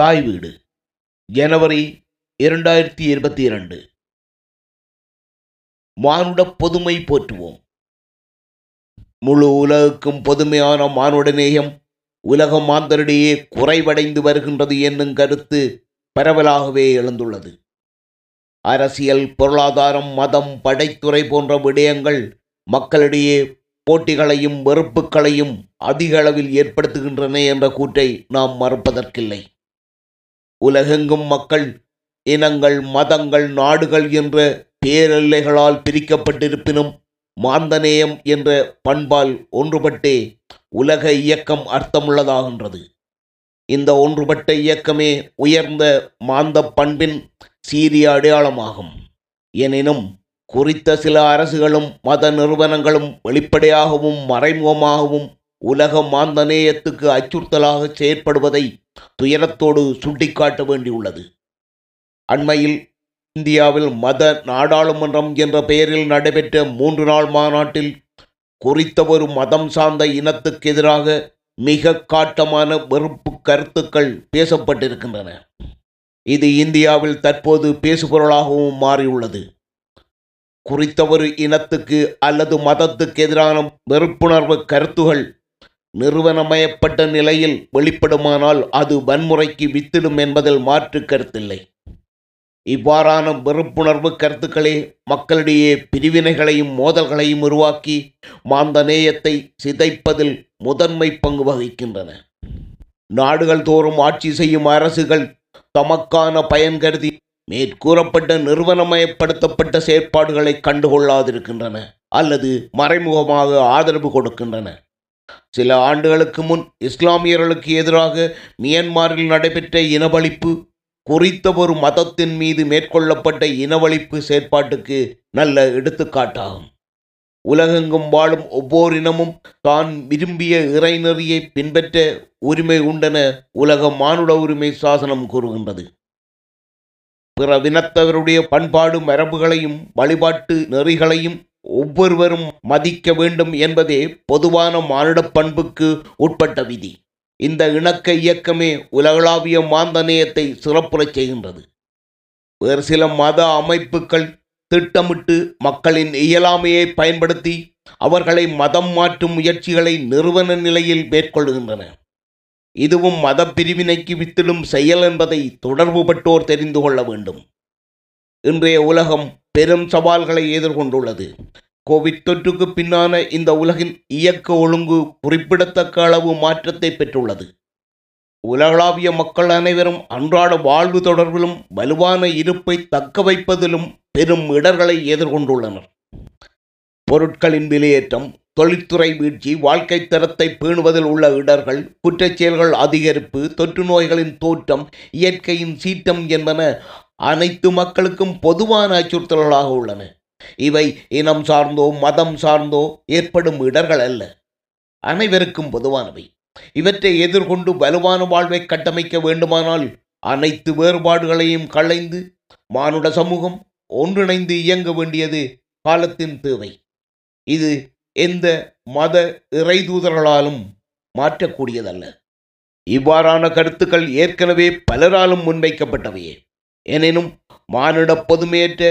தாய் வீடு. ஜனவரி இரண்டாயிரத்தி இருபத்தி இரண்டு. மானுட பொதுமை போற்றுவோம். முழு உலகுக்கும் பொதுமையான மானுட நேயம் உலக மாந்தரிடையே குறைவடைந்து வருகின்றது என்னும் கருத்து பரவலாகவே எழுந்துள்ளது. அரசியல் பொருளாதாரம் மதம் படைத்துறை போன்ற விடயங்கள் மக்களிடையே போட்டிகளையும் வெறுப்புகளையும் அதிக அளவில் ஏற்படுத்துகின்றன என்ற கூற்றை நாம் மறுப்பதற்கில்லை. உலகெங்கும் மக்கள் இனங்கள் மதங்கள் நாடுகள் என்ற பேரெல்லைகளால் பிரிக்கப்பட்டிருப்பினும் மாந்தநேயம் என்ற பண்பால் ஒன்றுபட்டே உலக இயக்கம் அர்த்தமுள்ளதாகின்றது. இந்த ஒன்றுபட்ட இயக்கமே உயர்ந்த மாந்த பண்பின் சீரிய அடையாளமாகும். எனினும் குறித்த சில அரசுகளும் மத நிறுவனங்களும் வெளிப்படையாகவும் மறைமுகமாகவும் உலக மாந்தநேயத்துக்கு அச்சுறுத்தலாக செயற்படுவதை துயரத்தோடு சுட்டிக்காட்ட வேண்டியுள்ளது. அண்மையில் இந்தியாவில் மத நாடாளுமன்றம் என்ற பெயரில் நடைபெற்ற மூன்று நாள் மாநாட்டில் குறித்த ஒரு மதம் சார்ந்த இனத்துக்கு எதிராக மிக காட்டமான வெறுப்பு கருத்துக்கள் பேசப்பட்டிருக்கின்றன. இது இந்தியாவில் தற்போது பேசுபொருளாகவும் மாறியுள்ளது. குறித்த ஒரு இனத்துக்கு அல்லது மதத்துக்கு எதிரான வெறுப்புணர்வு கருத்துகள் நிறுவனமயப்பட்ட நிலையில் வெளிப்படுமானால் அது வன்முறைக்கு வித்திடும் என்பதில் மாற்று கருத்தில்லை. இவ்வாறான வெறுப்புணர்வு கருத்துக்களே மக்களிடையே பிரிவினைகளையும் மோதல்களையும் உருவாக்கி மாந்த நேயத்தை சிதைப்பதில் முதன்மை பங்கு வகிக்கின்றன. நாடுகள் தோறும் ஆட்சி செய்யும் அரசுகள் தமக்கான பயன் கருதி மேற்கூறப்பட்ட நிறுவனமயப்படுத்தப்பட்ட செயற்பாடுகளை கண்டுகொள்ளாதிருக்கின்றன அல்லது மறைமுகமாக ஆதரவு கொடுக்கின்றன. சில ஆண்டுகளுக்கு முன் இஸ்லாமியர்களுக்கு எதிராக மியன்மாரில் நடைபெற்ற இனவழிப்பு குறித்த ஒரு மதத்தின் மீது மேற்கொள்ளப்பட்ட இனவழிப்பு செயற்பாட்டுக்கு நல்ல எடுத்துக்காட்டாகும். உலகெங்கும் வாழும் ஒவ்வொரு இனமும் தான் விரும்பிய இறைநெறியை பின்பற்ற உரிமை உண்டென உலக மானுட உரிமை சாசனம் கூறுகின்றது. பிற வினத்தவருடைய பண்பாடு மரபுகளையும் வழிபாட்டு நெறிகளையும் ஒவ்வொருவரும் மதிக்க வேண்டும் என்பதே பொதுவான மானுட பண்புக்கு உட்பட்ட விதி. இந்த இணக்க இயக்கமே உலகளாவிய மாந்தநேயத்தை சிறப்புறச் செய்கின்றது. வேறு சில மத அமைப்புகள் திட்டமிட்டு மக்களின் இயலாமையை பயன்படுத்தி அவர்களை மதம் மாற்றும் முயற்சிகளை நிறுவன நிலையில் மேற்கொள்கின்றன. இதுவும் மத பிரிவினைக்கு வித்திடும் செயல் என்பதை தொடர்புபட்டோர் தெரிந்து கொள்ள வேண்டும். இன்றைய உலகம் பெரும் சவால்களை எதிர்கொண்டுள்ளது. கோவிட் தொற்றுக்கு பின்னான இந்த உலகின் இயக்க ஒழுங்கு குறிப்பிடத்தக்க அளவு மாற்றத்தை பெற்றுள்ளது. உலகளாவிய மக்கள் அனைவரும் அன்றாட வாழ்வு தொடர்பிலும் வலுவான இருப்பை தக்க வைப்பதிலும் பெரும் இடர்களை எதிர்கொண்டுள்ளனர். பொருட்களின் விலையேற்றம் தொழில்துறை வீழ்ச்சி வாழ்க்கை தரத்தை பேணுவதில் உள்ள இடர்கள் குற்றச்செயல்கள் அதிகரிப்பு தொற்று நோய்களின் தோற்றம் இயற்கையின் சீற்றம் என்பன அனைத்து மக்களுக்கும் பொதுவான அச்சுறுத்தல்களாக உள்ளன. இவை இனம் சார்ந்தோ மதம் சார்ந்தோ ஏற்படும் இடர்கள் அல்ல. அனைவருக்கும் பொதுவானவை. இவற்றை எதிர்கொண்டு வலுவான வாழ்வை கட்டமைக்க வேண்டுமானால் அனைத்து வேறுபாடுகளையும் களைந்து மானுட சமூகம் ஒன்றிணைந்து இயங்க வேண்டியது காலத்தின் தேவை. இது எந்த மத இறைதூதர்களாலும் மாற்றக்கூடியதல்ல. இவ்வாறான கருத்துக்கள் ஏற்கனவே பலராலும் முன்வைக்கப்பட்டவையே. எனினும் மானிட பொதுமையற்ற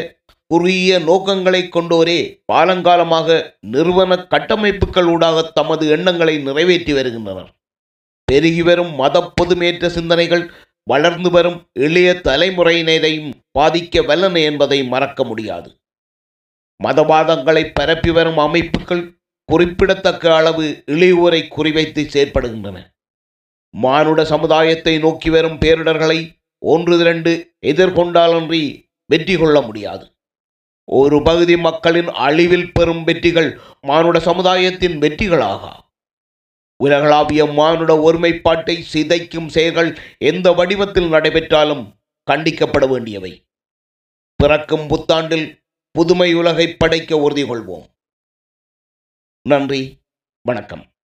குறுகிய நோக்கங்களை கொண்டோரே. காலங்காலமாக நிறுவன கட்டமைப்புகளூடாக தமது எண்ணங்களை நிறைவேற்றி வருகின்றனர். பெருகி வரும் மத பொதுமேற்ற சிந்தனைகள் வளர்ந்து வரும் இளைய தலைமுறையினரையும் பாதிக்க வல்லன என்பதை மறக்க முடியாது. மதவாதங்களை பரப்பி வரும் அமைப்புகள் குறிப்பிடத்தக்க அளவு இளையோரை குறிவைத்து செயற்படுகின்றன. மானுட சமுதாயத்தை நோக்கி வரும் பேரிடர்களை ஒன்று இரண்டு எதிர்கொண்டாலன்றி வெற்றி கொள்ள முடியாது. ஒரு பகுதி மக்களின் அழிவில் பெறும் வெற்றிகள் மானுட சமுதாயத்தின் வெற்றிகளாகா. உலகளாவிய மானுட ஒருமைப்பாட்டை சிதைக்கும் செயல்கள் எந்த வடிவத்தில் நடைபெற்றாலும் கண்டிக்கப்பட வேண்டியவை. பிறக்கும் புத்தாண்டில் புதுமை உலகை படைக்க உறுதி கொள்வோம் நன்றி வணக்கம்.